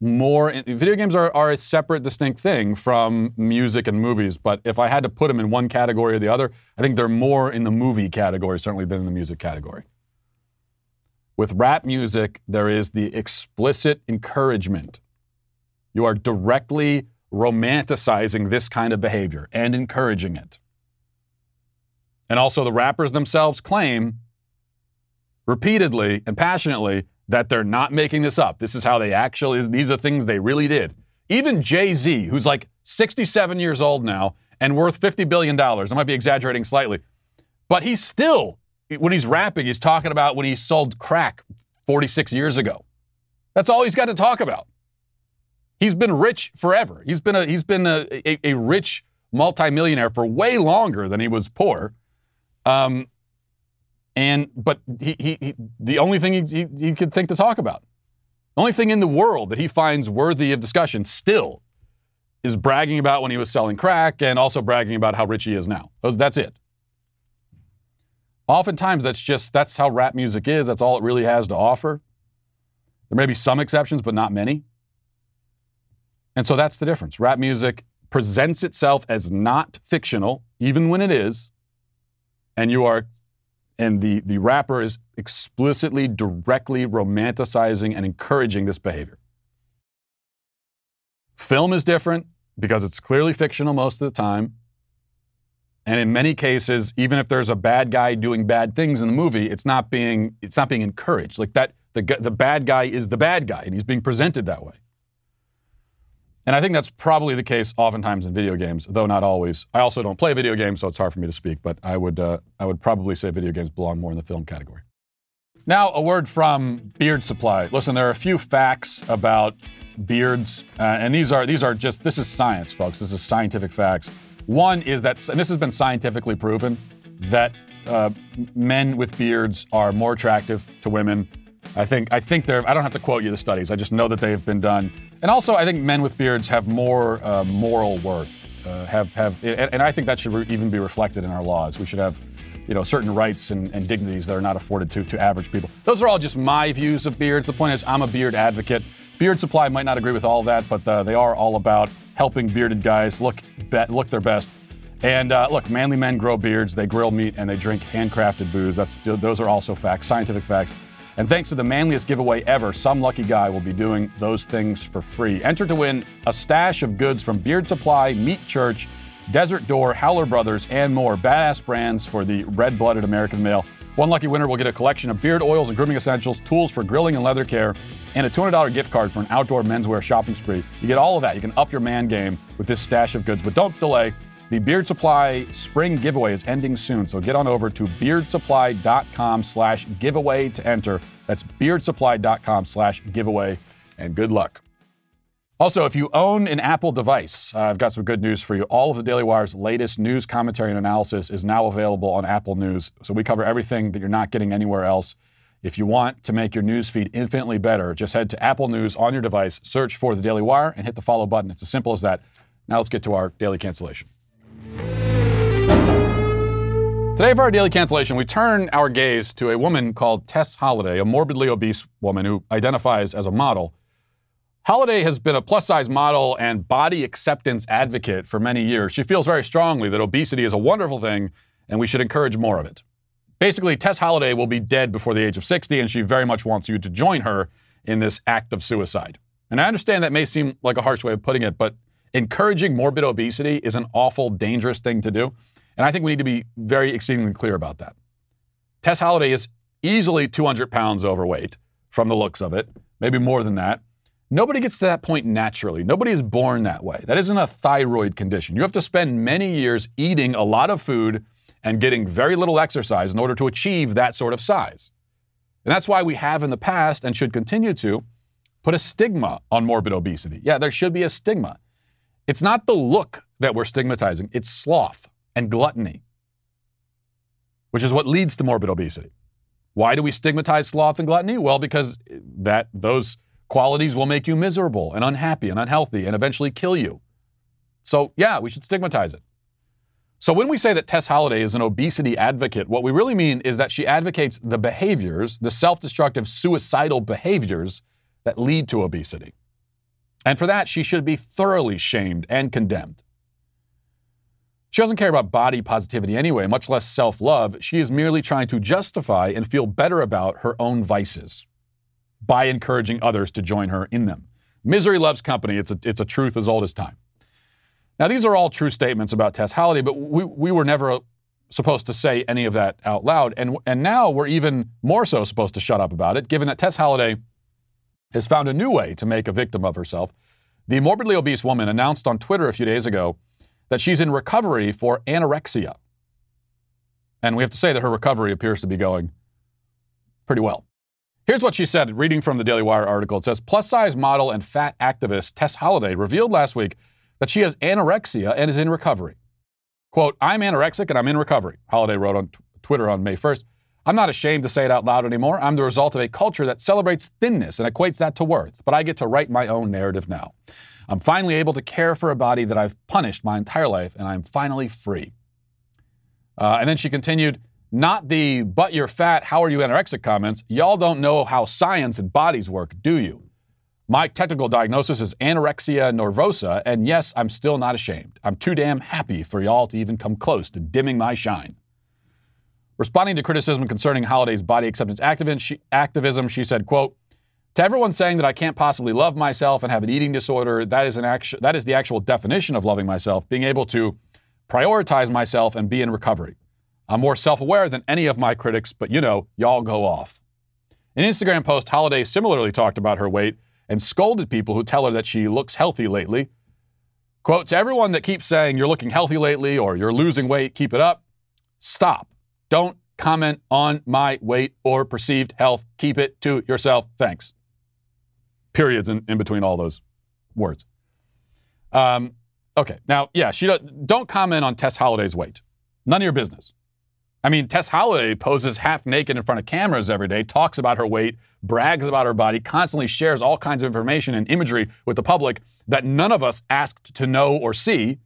[SPEAKER 1] more, in, video games are, are a separate, distinct thing from music and movies, but if I had to put them in one category or the other, I think they're more in the movie category, certainly, than in the music category. With rap music, there is the explicit encouragement you are directly romanticizing this kind of behavior and encouraging it. And also, the rappers themselves claim repeatedly and passionately that they're not making this up. This is how they actually, these are things they really did. Even Jay Z, who's like 67 years old now and worth $50 billion, I might be exaggerating slightly, but he's still, when he's rapping, he's talking about when he sold crack 46 years ago. That's all he's got to talk about. He's been rich forever. He's been a he's been a, a, a rich multimillionaire for way longer than he was poor. Um, and but he, he, he the only thing he, he, he could think to talk about, the only thing in the world that he finds worthy of discussion still is bragging about when he was selling crack and also bragging about how rich he is now. That's it. Oftentimes, that's just that's how rap music is. That's all it really has to offer. There may be some exceptions, but not many. And so that's the difference. Rap music presents itself as not fictional, even when it is, and you are, and the, the rapper is explicitly, directly romanticizing and encouraging this behavior. Film is different because it's clearly fictional most of the time. And in many cases, even if there's a bad guy doing bad things in the movie, it's not being it's not being encouraged. Like that, the the bad guy is the bad guy, and he's being presented that way. And I think that's probably the case oftentimes in video games, though not always. I also don't play video games, so it's hard for me to speak. But I would uh, I would probably say video games belong more in the film category. Now, a word from Beard Supply. Listen, there are a few facts about beards, uh, and these are these are just this is science, folks. This is scientific facts. One is that, and this has been scientifically proven, that uh, men with beards are more attractive to women. I think I think they're. I don't have to quote you the studies. I just know that they have been done. And also, I think men with beards have more uh, moral worth. Uh, have have, and, and, I think that should re- even be reflected in our laws. We should have, you know, certain rights and, and dignities that are not afforded to to average people. Those are all just my views of beards. The point is, I'm a beard advocate. Beard Supply might not agree with all of that, but uh, they are all about helping bearded guys look be- look their best. And uh, look, manly men grow beards, they grill meat, and they drink handcrafted booze. That's those are also facts, scientific facts. And thanks to the manliest giveaway ever, some lucky guy will be doing those things for free. Enter to win a stash of goods from Beard Supply, Meat Church, Desert Door, Howler Brothers, and more. Badass brands for the red blooded American male. One lucky winner will get a collection of beard oils and grooming essentials, tools for grilling and leather care, and a $200 gift card for an outdoor menswear shopping spree. You get all of that. You can up your man game with this stash of goods. But don't delay. The Beard Supply spring giveaway is ending soon, so get on over to beardsupply.com slash giveaway to enter. That's beardsupply.com slash giveaway, and good luck. Also, if you own an Apple device, uh, I've got some good news for you. All of the Daily Wire's latest news, commentary, and analysis is now available on Apple News. So we cover everything that you're not getting anywhere else. If you want to make your news feed infinitely better, just head to Apple News on your device, search for the Daily Wire, and hit the follow button. It's as simple as that. Now let's get to our daily cancellation. Today, for our daily cancellation, we turn our gaze to a woman called Tess Holliday, a morbidly obese woman who identifies as a model. Holliday has been a plus size model and body acceptance advocate for many years. She feels very strongly that obesity is a wonderful thing and we should encourage more of it. Basically, Tess Holliday will be dead before the age of 60, and she very much wants you to join her in this act of suicide. And I understand that may seem like a harsh way of putting it, but encouraging morbid obesity is an awful, dangerous thing to do. And I think we need to be very exceedingly clear about that. Tess Holliday is easily 200 pounds overweight from the looks of it, maybe more than that. Nobody gets to that point naturally. Nobody is born that way. That isn't a thyroid condition. You have to spend many years eating a lot of food and getting very little exercise in order to achieve that sort of size. And that's why we have in the past and should continue to put a stigma on morbid obesity. Yeah, there should be a stigma. It's not the look that we're stigmatizing, it's sloth and gluttony, which is what leads to morbid obesity. Why do we stigmatize sloth and gluttony? Well, because that those qualities will make you miserable and unhappy and unhealthy and eventually kill you. So, yeah, we should stigmatize it. So, when we say that Tess Holliday is an obesity advocate, what we really mean is that she advocates the behaviors, the self destructive, suicidal behaviors that lead to obesity. And for that, she should be thoroughly shamed and condemned. She doesn't care about body positivity anyway, much less self love. She is merely trying to justify and feel better about her own vices by encouraging others to join her in them. Misery loves company. It's a, it's a truth as old as time. Now, these are all true statements about Tess Holliday, but we, we were never supposed to say any of that out loud. And, and now we're even more so supposed to shut up about it, given that Tess Holliday has found a new way to make a victim of herself. The morbidly obese woman announced on Twitter a few days ago that she's in recovery for anorexia. And we have to say that her recovery appears to be going pretty well. Here's what she said, reading from the Daily Wire article. It says Plus size model and fat activist Tess Holliday revealed last week that she has anorexia and is in recovery. Quote, I'm anorexic and I'm in recovery, Holliday wrote on t- Twitter on May 1st. I'm not ashamed to say it out loud anymore. I'm the result of a culture that celebrates thinness and equates that to worth, but I get to write my own narrative now. I'm finally able to care for a body that I've punished my entire life, and I'm finally free. Uh, and then she continued, not the but you're fat, how are you anorexic comments. Y'all don't know how science and bodies work, do you? My technical diagnosis is anorexia nervosa, and yes, I'm still not ashamed. I'm too damn happy for y'all to even come close to dimming my shine. Responding to criticism concerning Holliday's body acceptance activism, she said, quote, to everyone saying that I can't possibly love myself and have an eating disorder, that is, an actu- that is the actual definition of loving myself, being able to prioritize myself and be in recovery. I'm more self aware than any of my critics, but you know, y'all go off. In Instagram post, Holliday similarly talked about her weight and scolded people who tell her that she looks healthy lately. Quote, to everyone that keeps saying you're looking healthy lately or you're losing weight, keep it up. Stop. Don't comment on my weight or perceived health. Keep it to yourself. Thanks. Periods in, in between all those words. Um, okay. Now, yeah, she don't, don't comment on Tess Holliday's weight. None of your business. I mean, Tess Holliday poses half naked in front of cameras every day, talks about her weight, brags about her body, constantly shares all kinds of information and imagery with the public that none of us asked to know or see.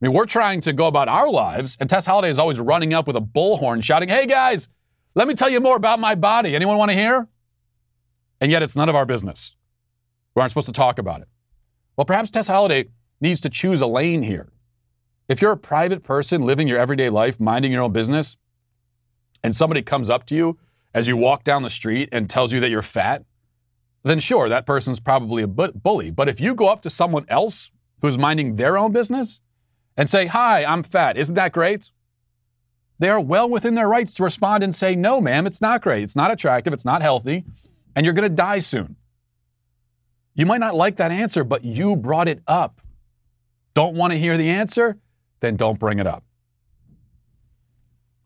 [SPEAKER 1] I mean, we're trying to go about our lives, and Tess Holliday is always running up with a bullhorn shouting, Hey guys, let me tell you more about my body. Anyone want to hear? And yet it's none of our business. We aren't supposed to talk about it. Well, perhaps Tess Holliday needs to choose a lane here. If you're a private person living your everyday life, minding your own business, and somebody comes up to you as you walk down the street and tells you that you're fat, then sure, that person's probably a bully. But if you go up to someone else who's minding their own business and say, Hi, I'm fat, isn't that great? They are well within their rights to respond and say, No, ma'am, it's not great. It's not attractive. It's not healthy. And you're going to die soon. You might not like that answer, but you brought it up. Don't want to hear the answer? Then don't bring it up.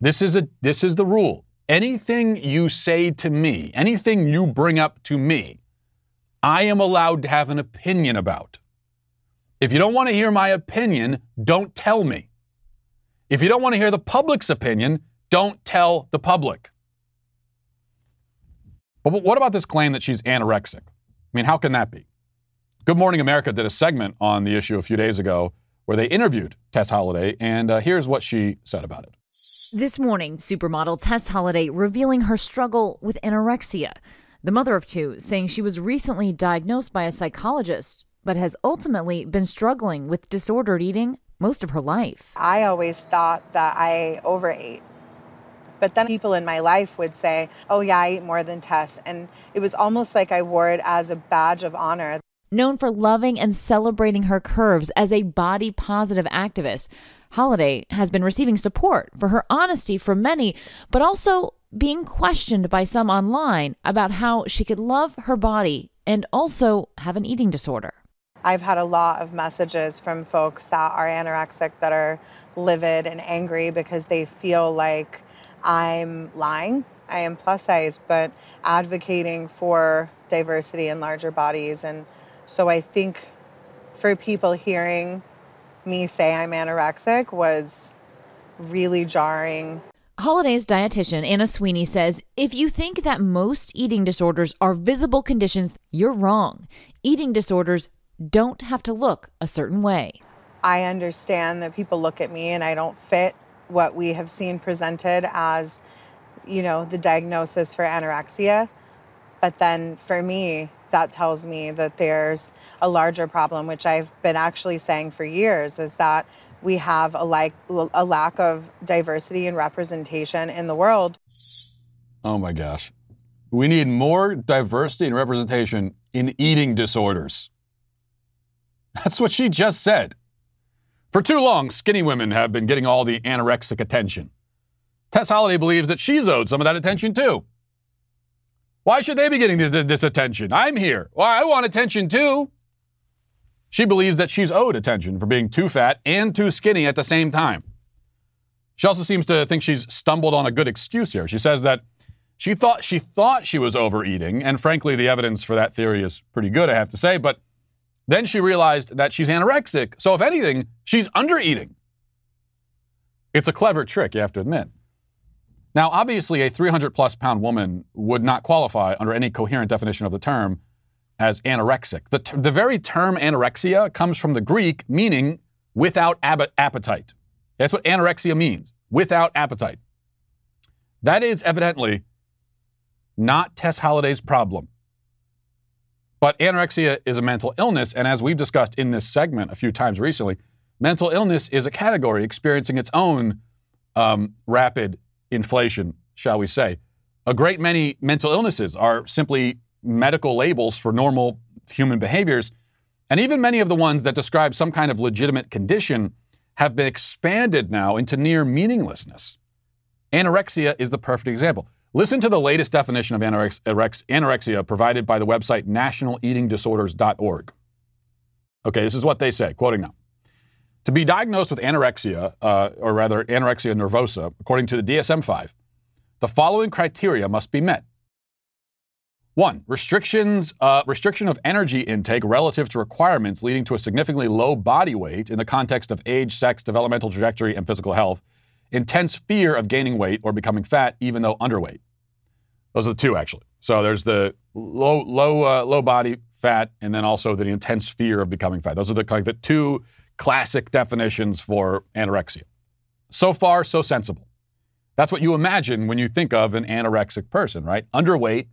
[SPEAKER 1] This is a this is the rule. Anything you say to me, anything you bring up to me, I am allowed to have an opinion about. If you don't want to hear my opinion, don't tell me. If you don't want to hear the public's opinion, don't tell the public. But what about this claim that she's anorexic? I mean, how can that be? Good Morning America did a segment on the issue a few days ago where they interviewed Tess Holliday, and uh, here's what she said about it.
[SPEAKER 10] This morning, supermodel Tess Holliday revealing her struggle with anorexia. The mother of two saying she was recently diagnosed by a psychologist, but has ultimately been struggling with disordered eating most of her life.
[SPEAKER 11] I always thought that I overate. But then people in my life would say, oh, yeah, I eat more than Tess. And it was almost like I wore it as a badge of honor.
[SPEAKER 10] Known for loving and celebrating her curves as a body positive activist, Holliday has been receiving support for her honesty from many, but also being questioned by some online about how she could love her body and also have an eating disorder.
[SPEAKER 11] I've had a lot of messages from folks that are anorexic that are livid and angry because they feel like I'm lying. I am plus size, but advocating for diversity in larger bodies. And so I think for people hearing me say I'm anorexic was really jarring.
[SPEAKER 10] Holliday's dietitian, Anna Sweeney, says if you think that most eating disorders are visible conditions, you're wrong. Eating disorders don't have to look a certain way.
[SPEAKER 11] I understand that people look at me and I don't fit what we have seen presented as, you know, the diagnosis for anorexia. But then for me, that tells me that there's a larger problem, which I've been actually saying for years, is that we have a, like, a lack of diversity and representation in the world.
[SPEAKER 1] Oh my gosh. We need more diversity and representation in eating disorders. That's what she just said. For too long, skinny women have been getting all the anorexic attention. Tess Holliday believes that she's owed some of that attention too. Why should they be getting this, this attention? I'm here. Well, I want attention too. She believes that she's owed attention for being too fat and too skinny at the same time. She also seems to think she's stumbled on a good excuse here. She says that She thought she thought she was overeating, and frankly, the evidence for that theory is pretty good, I have to say. But then she realized that she's anorexic. So if anything, she's undereating. It's a clever trick, you have to admit. Now, obviously, a 300 plus pound woman would not qualify under any coherent definition of the term as anorexic. The, the very term anorexia comes from the Greek meaning without ab- appetite. That's what anorexia means without appetite. That is evidently not Tess Holliday's problem. But anorexia is a mental illness, and as we've discussed in this segment a few times recently, mental illness is a category experiencing its own um, rapid inflation, shall we say. A great many mental illnesses are simply medical labels for normal human behaviors, and even many of the ones that describe some kind of legitimate condition have been expanded now into near meaninglessness. Anorexia is the perfect example. Listen to the latest definition of anorex- anorexia provided by the website nationaleatingdisorders.org. Okay, this is what they say, quoting now. To be diagnosed with anorexia, uh, or rather anorexia nervosa, according to the DSM 5, the following criteria must be met. One, restrictions, uh, restriction of energy intake relative to requirements leading to a significantly low body weight in the context of age, sex, developmental trajectory, and physical health. Intense fear of gaining weight or becoming fat, even though underweight. Those are the two, actually. So there's the low, low, uh, low body fat, and then also the intense fear of becoming fat. Those are the, the two classic definitions for anorexia. So far, so sensible. That's what you imagine when you think of an anorexic person, right? Underweight,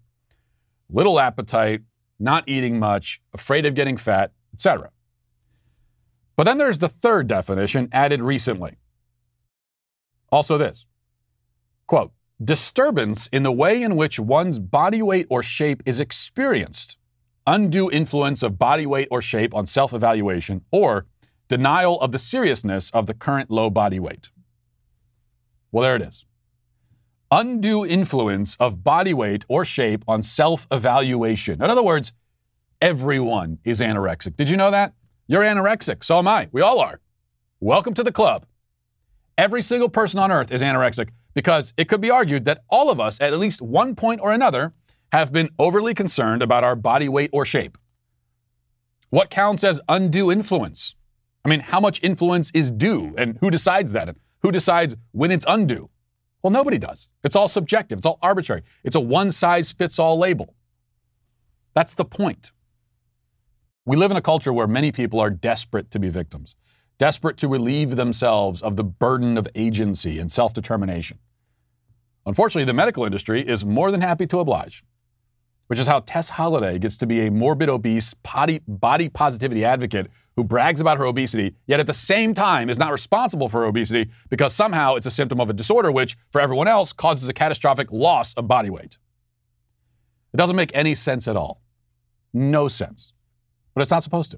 [SPEAKER 1] little appetite, not eating much, afraid of getting fat, etc. But then there's the third definition added recently. Also, this quote, disturbance in the way in which one's body weight or shape is experienced, undue influence of body weight or shape on self evaluation, or denial of the seriousness of the current low body weight. Well, there it is undue influence of body weight or shape on self evaluation. In other words, everyone is anorexic. Did you know that? You're anorexic. So am I. We all are. Welcome to the club. Every single person on earth is anorexic because it could be argued that all of us, at least one point or another, have been overly concerned about our body weight or shape. What counts as undue influence? I mean, how much influence is due and who decides that? And who decides when it's undue? Well, nobody does. It's all subjective, it's all arbitrary. It's a one size fits all label. That's the point. We live in a culture where many people are desperate to be victims, desperate to relieve themselves of the burden of agency and self determination. Unfortunately, the medical industry is more than happy to oblige, which is how Tess Holliday gets to be a morbid, obese, body, body positivity advocate who brags about her obesity, yet at the same time is not responsible for her obesity because somehow it's a symptom of a disorder which, for everyone else, causes a catastrophic loss of body weight. It doesn't make any sense at all. No sense. But it's not supposed to.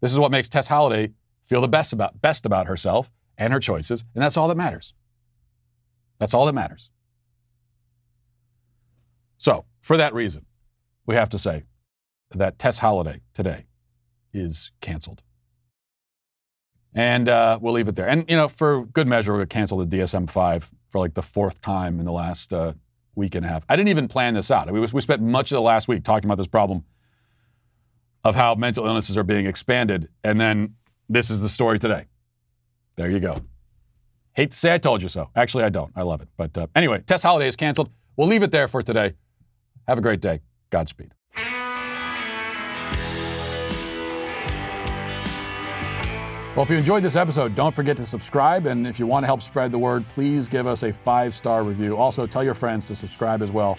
[SPEAKER 1] This is what makes Tess Holliday feel the best about, best about herself and her choices, and that's all that matters. That's all that matters. So, for that reason, we have to say that Tess Holliday today is canceled. And uh, we'll leave it there. And, you know, for good measure, we're going to cancel the DSM 5 for like the fourth time in the last uh, week and a half. I didn't even plan this out. Mean, we spent much of the last week talking about this problem of how mental illnesses are being expanded. And then this is the story today. There you go. Hate to say I told you so. Actually, I don't. I love it. But uh, anyway, Tess Holliday is canceled. We'll leave it there for today. Have a great day. Godspeed. Well, if you enjoyed this episode, don't forget to subscribe. And if you want to help spread the word, please give us a five star review. Also, tell your friends to subscribe as well.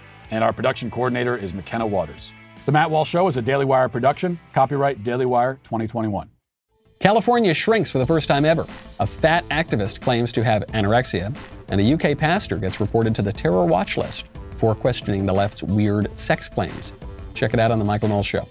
[SPEAKER 1] And our production coordinator is McKenna Waters. The Matt Walsh Show is a Daily Wire production. Copyright Daily Wire 2021.
[SPEAKER 12] California shrinks for the first time ever. A fat activist claims to have anorexia, and a UK pastor gets reported to the terror watch list. for questioning the left's weird sex claims. Check it out on The Michael Knowles Show.